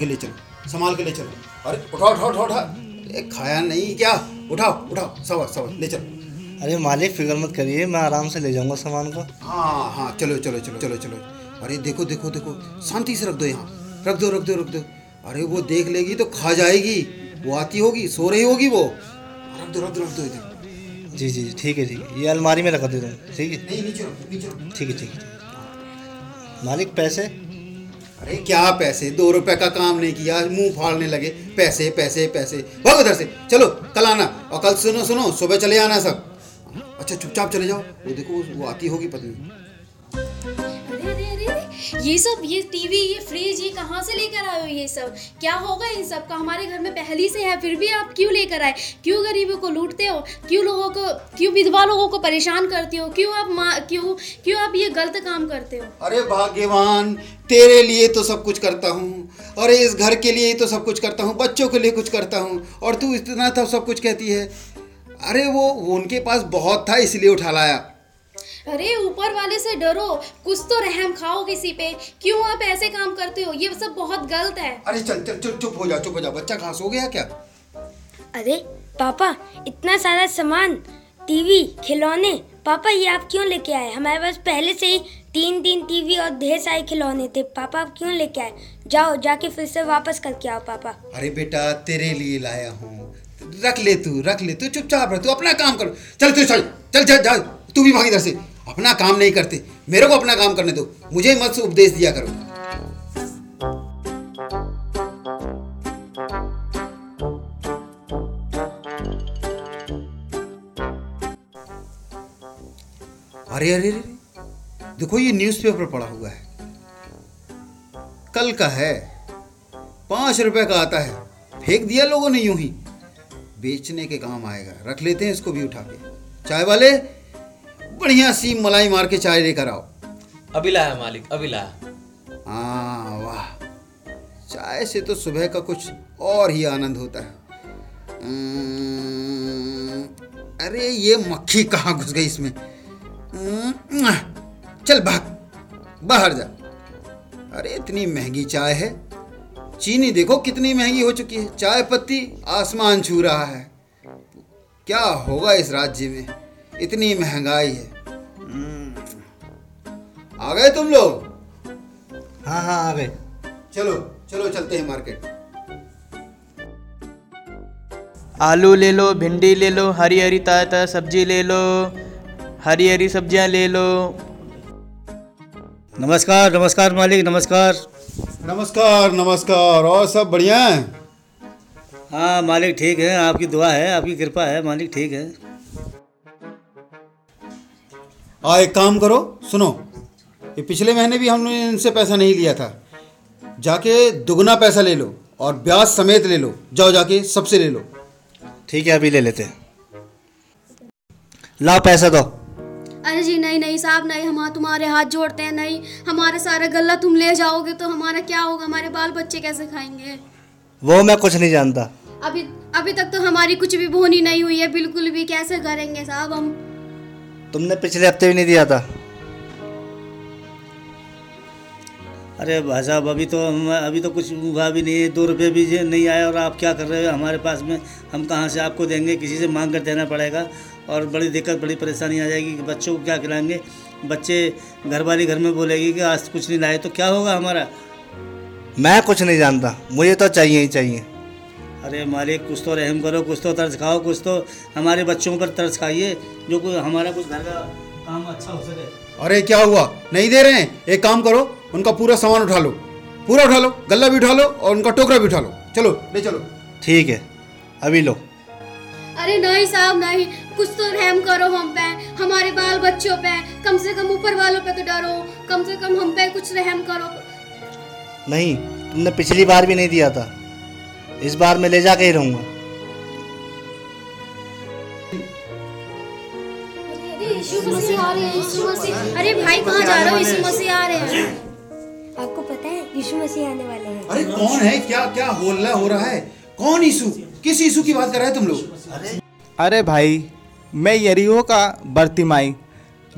के ले चलो संभाल के ले चलो। अरे उठाओ उठाओ उठाओ उठा ए, खाया नहीं क्या? उठाओ उठाओ सवर सवर ले चलो। अरे मालिक फ़िक्र मत करिए मैं आराम से ले जाऊँगा सामान को। हाँ हाँ चलो चलो चलो चलो चलो। अरे देखो देखो देखो शांति से रख दो यहाँ। रख दो रख दो रख दो। अरे वो देख लेगी तो खा जाएगी। वो आती होगी सो रही होगी वो। रख दो रख दो रख दो इधर। जी जी जी, ठीक है ठीक है। ये अलमारी में रखा दे दूँ। ठीक है? ठीक है ठीक है ठीक है। मालिक पैसे? अरे क्या पैसे? दो रुपए का काम नहीं किया, मुँह फाड़ने लगे। पैसे पैसे पैसे। भाग उधर से। चलो, कल आना। और कल सुनो सुनो, सुबह चले आना सब। अच्छा चुपचाप चले जाओ। वो देखो, वो आती होगी पत्नी। ये सब, ये टीवी ये फ्रिज ये कहाँ से लेकर आए हो ये सब? क्या होगा इन सब का? हमारे घर में पहले से है, फिर भी आप क्यों लेकर आए? क्यों गरीबों को लूटते हो? क्यों लोगों को, क्यों विधवा लोगों को परेशान करते हो? क्यों आप क्यों क्यों आप ये गलत काम करते हो? अरे भाग्यवान, तेरे लिए तो सब कुछ करता हूँ। और इस घर के लिए तो सब कुछ करता हूँ, बच्चों के लिए कुछ करता हूँ। और तू इतना था सब कुछ कहती है। अरे वो उनके पास बहुत था, इसलिए उठा लाया। अरे ऊपर वाले से डरो। कुछ तो रहम खाओ किसी पे। क्यों आप ऐसे काम करते हो? ये सब बहुत गलत है। अरे चल चल चल चुप हो जा चुप हो जा। बच्चा घास हो गया क्या? अरे पापा इतना सारा सामान टीवी खिलौने। पापा ये आप क्यों लेके आए? हमारे पास पहले से ही तीन तीन टीवी और ढेर सारे खिलौने थे। पापा आप क्यों लेके आए? जाओ जाके फिर से वापस करके आओ पापा। अरे बेटा तेरे लिए लाया हूँ। रख ले तू रख ले तू। चुपचाप रह तू अपना काम करो। चल तू चल चल चल जा तू भी भाग इधर से। अपना काम नहीं करते। मेरे को अपना काम करने दो। मुझे मत से उपदेश दिया करो। अरे अरे अरे देखो, ये न्यूज़पेपर पड़ा हुआ है। कल का है। पाँच रुपए का आता है। फेंक दिया लोगों ने यूँ ही। बेचने के काम आएगा। रख लेते हैं इसको भी उठा के। चाय वाले बढ़िया सी मलाई मार के चाय लेकर आओ। अभी लाया मालिक अभी लाया हाँ वाह। चाय से तो सुबह का कुछ और ही आनंद होता है। अरे ये मक्खी कहाँ घुस गई इसमें? चल भाग बाहर जा। अरे इतनी महँगी चाय है। चीनी देखो कितनी महँगी हो चुकी है। चाय पत्ती आसमान छू रहा है। क्या होगा इस राज्य में? इतनी महँगाई है। हम्म। आ गए तुम लोग? हाँ हाँ आ गए। चलो चलो चलते हैं मार्केट। आलू ले लो भिंडी ले लो हरी हरी ताज़ा ताज़ा सब्ज़ी ले लो हरी हरी सब्ज़ियाँ ले लो। नमस्कार नमस्कार मालिक नमस्कार। नमस्कार नमस्कार और सब बढ़िया है? हाँ मालिक ठीक है आपकी दुआ है आपकी कृपा है मालिक ठीक है। आ एक काम करो सुनो। ये पिछले महीने भी हमने इनसे पैसा नहीं लिया था। जाके दुगना पैसा ले लो और ब्याज समेत ले लो। जाओ जाके सबसे ले लो। ठीक है अभी ले लेते हैं। लाओ पैसा दो। अरे जी नहीं नहीं साहब नहीं हम तुम्हारे हाथ जोड़ते हैं नहीं। हमारा सारा गल्ला तुम ले जाओगे तो हमारा क्या होगा? हमारे बाल बच्चे कैसे खाएँगे? वो मैं कुछ नहीं जानता। अभी अभी तक तो हमारी कुछ भी बोनी नहीं हुई है बिल्कुल भी। कैसे करेंगे साहब हम? तुमने पिछले हफ़्ते भी नहीं दिया था। अरे भाई साहब अभी तो हम अभी तो कुछ हुआ भी नहीं है। दो रुपये भी नहीं आया और आप क्या कर रहे हो? हमारे पास में हम कहाँ से आपको देंगे? किसी से मांग कर देना पड़ेगा और बड़ी दिक्कत बड़ी परेशानी आ जाएगी कि बच्चों को क्या खिलाएँगे? बच्चे घर वाली घर में बोलेगी कि आज कुछ नहीं लाए तो क्या होगा हमारा? मैं कुछ नहीं जानता। मुझे तो चाहिए ही चाहिए। अरे मालिक कुछ तो रहम करो कुछ तो तरस खाओ कुछ तो हमारे बच्चों पर तरस खाइए जो कोई हमारा कुछ घर का काम अच्छा हो सके। अरे क्या हुआ? नहीं दे रहे हैं? एक काम करो उनका पूरा सामान उठा लो। पूरा उठा लो गल्ला भी उठा लो और उनका टोकरा भी उठा लो। चलो ले चलो। ठीक है अभी लो। अरे नहीं साहब नहीं। कुछ तो रहम करो हम पे हमारे बाल बच्चों पे। कम से कम ऊपर वालों पे तो डरो। कम से कम हम पे कुछ रहम करो। नहीं तुमने पिछली बार भी नहीं दिया था। इस बार मैं ले जा जाके ही रहूँगा। अरे यीशु मसीह आ रहे हैं यीशु मसीह अरे भाई कहाँ जा रहे हो? यीशु मसीह आ रहे हैं। आपको पता है यीशु मसीह आने वाले हैं। अरे कौन है? क्या क्या होल्ला हो रहा है? कौन यीशु? किस यीशु की बात कर रहे हैं तुम लोग? अरे भाई मैं यरीहो का बर्तिमाई।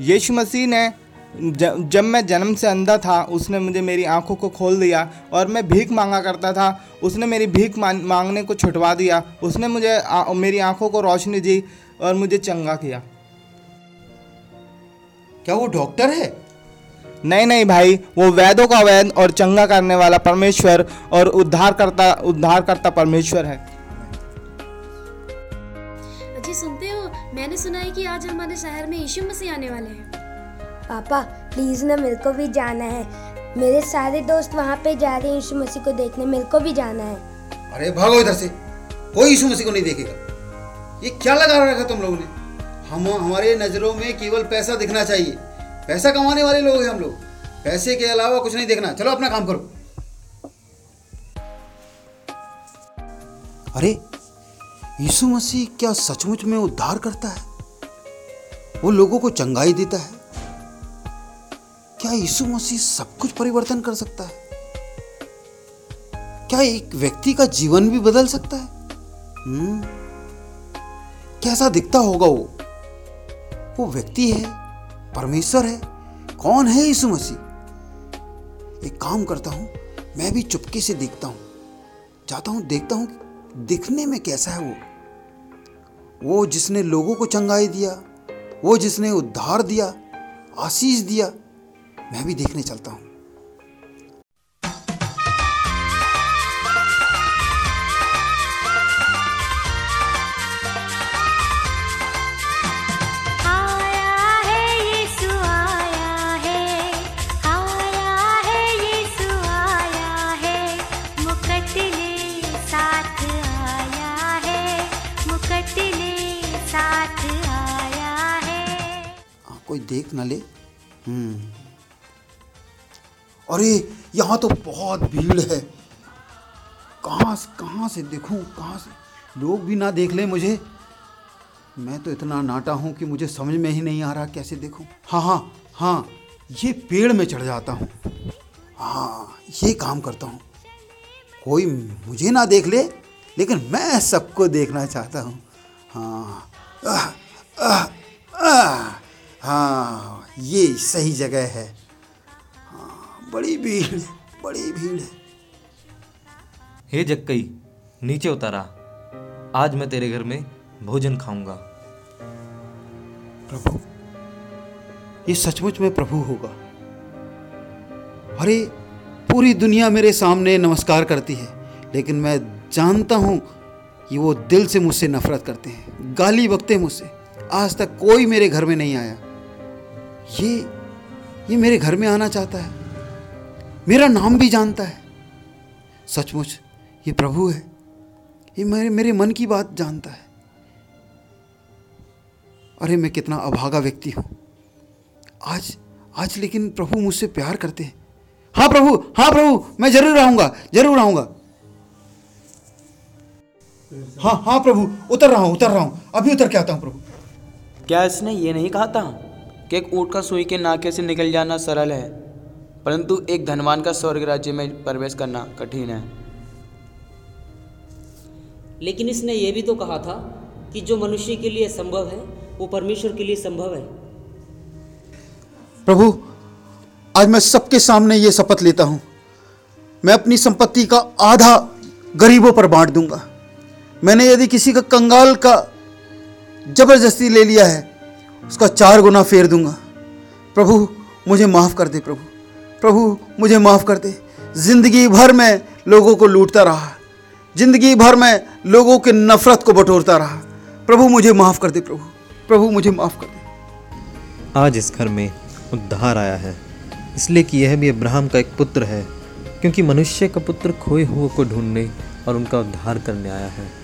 यीशु मसीह ने जब मैं जन्म से अंधा था उसने मुझे मेरी आँखों को खोल दिया और मैं भीख मांगा करता था। उसने मेरी भीख मांगने को छुटवा दिया। उसने मुझे आ, मेरी आँखों को रोशनी दी और मुझे चंगा किया। क्या वो डॉक्टर है? नहीं नहीं भाई वो वैदों का वैद और चंगा करने वाला परमेश्वर और उद्धार करता उद्धार करता परमेश्वर है। जी सुनते हो? मैंने सुना है कि आज हमारे शहर में यीशु मसीह आने वाले हैं। पापा प्लीज़ ना मेरे को भी जाना है। मेरे सारे दोस्त वहाँ पे जा रहे हैं यीशु मसीह को देखने। मेरे को भी जाना है। अरे भागो इधर से। कोई यीशु मसीह को नहीं देखेगा। ये क्या लगा रखा तुम लोगों ने? हम हमारे नज़रों में केवल पैसा दिखना चाहिए। पैसा कमाने वाले लोग हैं हम लोग। पैसे के अलावा कुछ नहीं देखना। चलो अपना काम करो। अरे यीशु मसीह क्या सचमुच में उद्धार करता है? वो लोगों को चंगाई देता है। क्या यीशु मसीह सब कुछ परिवर्तन कर सकता है? क्या एक व्यक्ति का जीवन भी बदल सकता है? हम्म। कैसा दिखता होगा वो? वो व्यक्ति है, परमेश्वर है, कौन है यीशु मसीह? एक काम करता हूँ, मैं भी चुपके से देखता हूँ। जाता हूँ, देखता हूँ दिखने में कैसा है वो। वो जिसने लोगों को चंगाई दिया, वो जिसने उद्धार दिया, आशीष दिया मैं भी देखने चलता हूँ। है है। है है। है। है। हाँ, कोई देख ना ले। हम्म। अरे यहाँ तो बहुत भीड़ है। कहाँ से कहाँ से देखूँ? कहाँ से लोग भी ना देख ले मुझे। मैं तो इतना नाटा हूँ कि मुझे समझ में ही नहीं आ रहा कैसे देखूँ। हाँ हाँ हाँ ये पेड़ में चढ़ जाता हूँ। हाँ ये काम करता हूँ। कोई मुझे ना देख ले लेकिन मैं सबको देखना चाहता हूँ। हाँ आह, आह, आह, हाँ ये सही जगह हाँ। बड़ी भीड़ है बड़ी भीड़ है। हे जक्कई नीचे उतारा। आज मैं तेरे घर में भोजन खाऊँगा। प्रभु ये सचमुच में प्रभु होगा। अरे पूरी दुनिया मेरे सामने नमस्कार करती है लेकिन मैं जानता हूँ कि वो दिल से मुझसे नफरत करते हैं गाली बकते हैं मुझसे। आज तक कोई मेरे घर में नहीं आया। ये ये मेरे घर में आना चाहता है। मेरा नाम भी जानता है। सचमुच, ये प्रभु है। ये मेरे मेरे मन की बात जानता है। अरे, मैं कितना अभागा व्यक्ति हूँ। आज आज लेकिन प्रभु मुझसे प्यार करते हैं। हाँ प्रभु हाँ प्रभु, मैं ज़रूर आऊँगा ज़रूर आऊँगा। हाँ हाँ प्रभु, उतर रहा हूँ, उतर रहा हूँ। अभी उतर के आता हूँ प्रभु। क्या इसने ये नहीं कहा था कि एक ऊँट का सुई के नाके से निकल जाना सरल है? परंतु एक धनवान का स्वर्ग राज्य में प्रवेश करना कठिन है। लेकिन इसने यह भी तो कहा था कि जो मनुष्य के लिए संभव है वो परमेश्वर के लिए संभव है। प्रभु आज मैं सबके सामने ये शपथ लेता हूँ। मैं अपनी संपत्ति का आधा गरीबों पर बांट दूँगा। मैंने यदि किसी का कंगाल का ज़बरदस्ती ले लिया है उसका चार गुना फेर दूँगा। प्रभु मुझे माफ़ कर दे प्रभु। प्रभु, मुझे माफ़ कर दे। ज़िंदगी भर में लोगों को लूटता रहा। ज़िंदगी भर में लोगों के नफरत को बटोरता रहा। प्रभु, मुझे माफ़ कर दे, प्रभु। प्रभु, मुझे माफ़ कर दे। आज इस घर में उद्धार आया है। इसलिए कि यह भी अब्राहम का एक पुत्र है, क्योंकि मनुष्य का पुत्र खोए हुए को ढूँढने और उनका उद्धार करने आया है।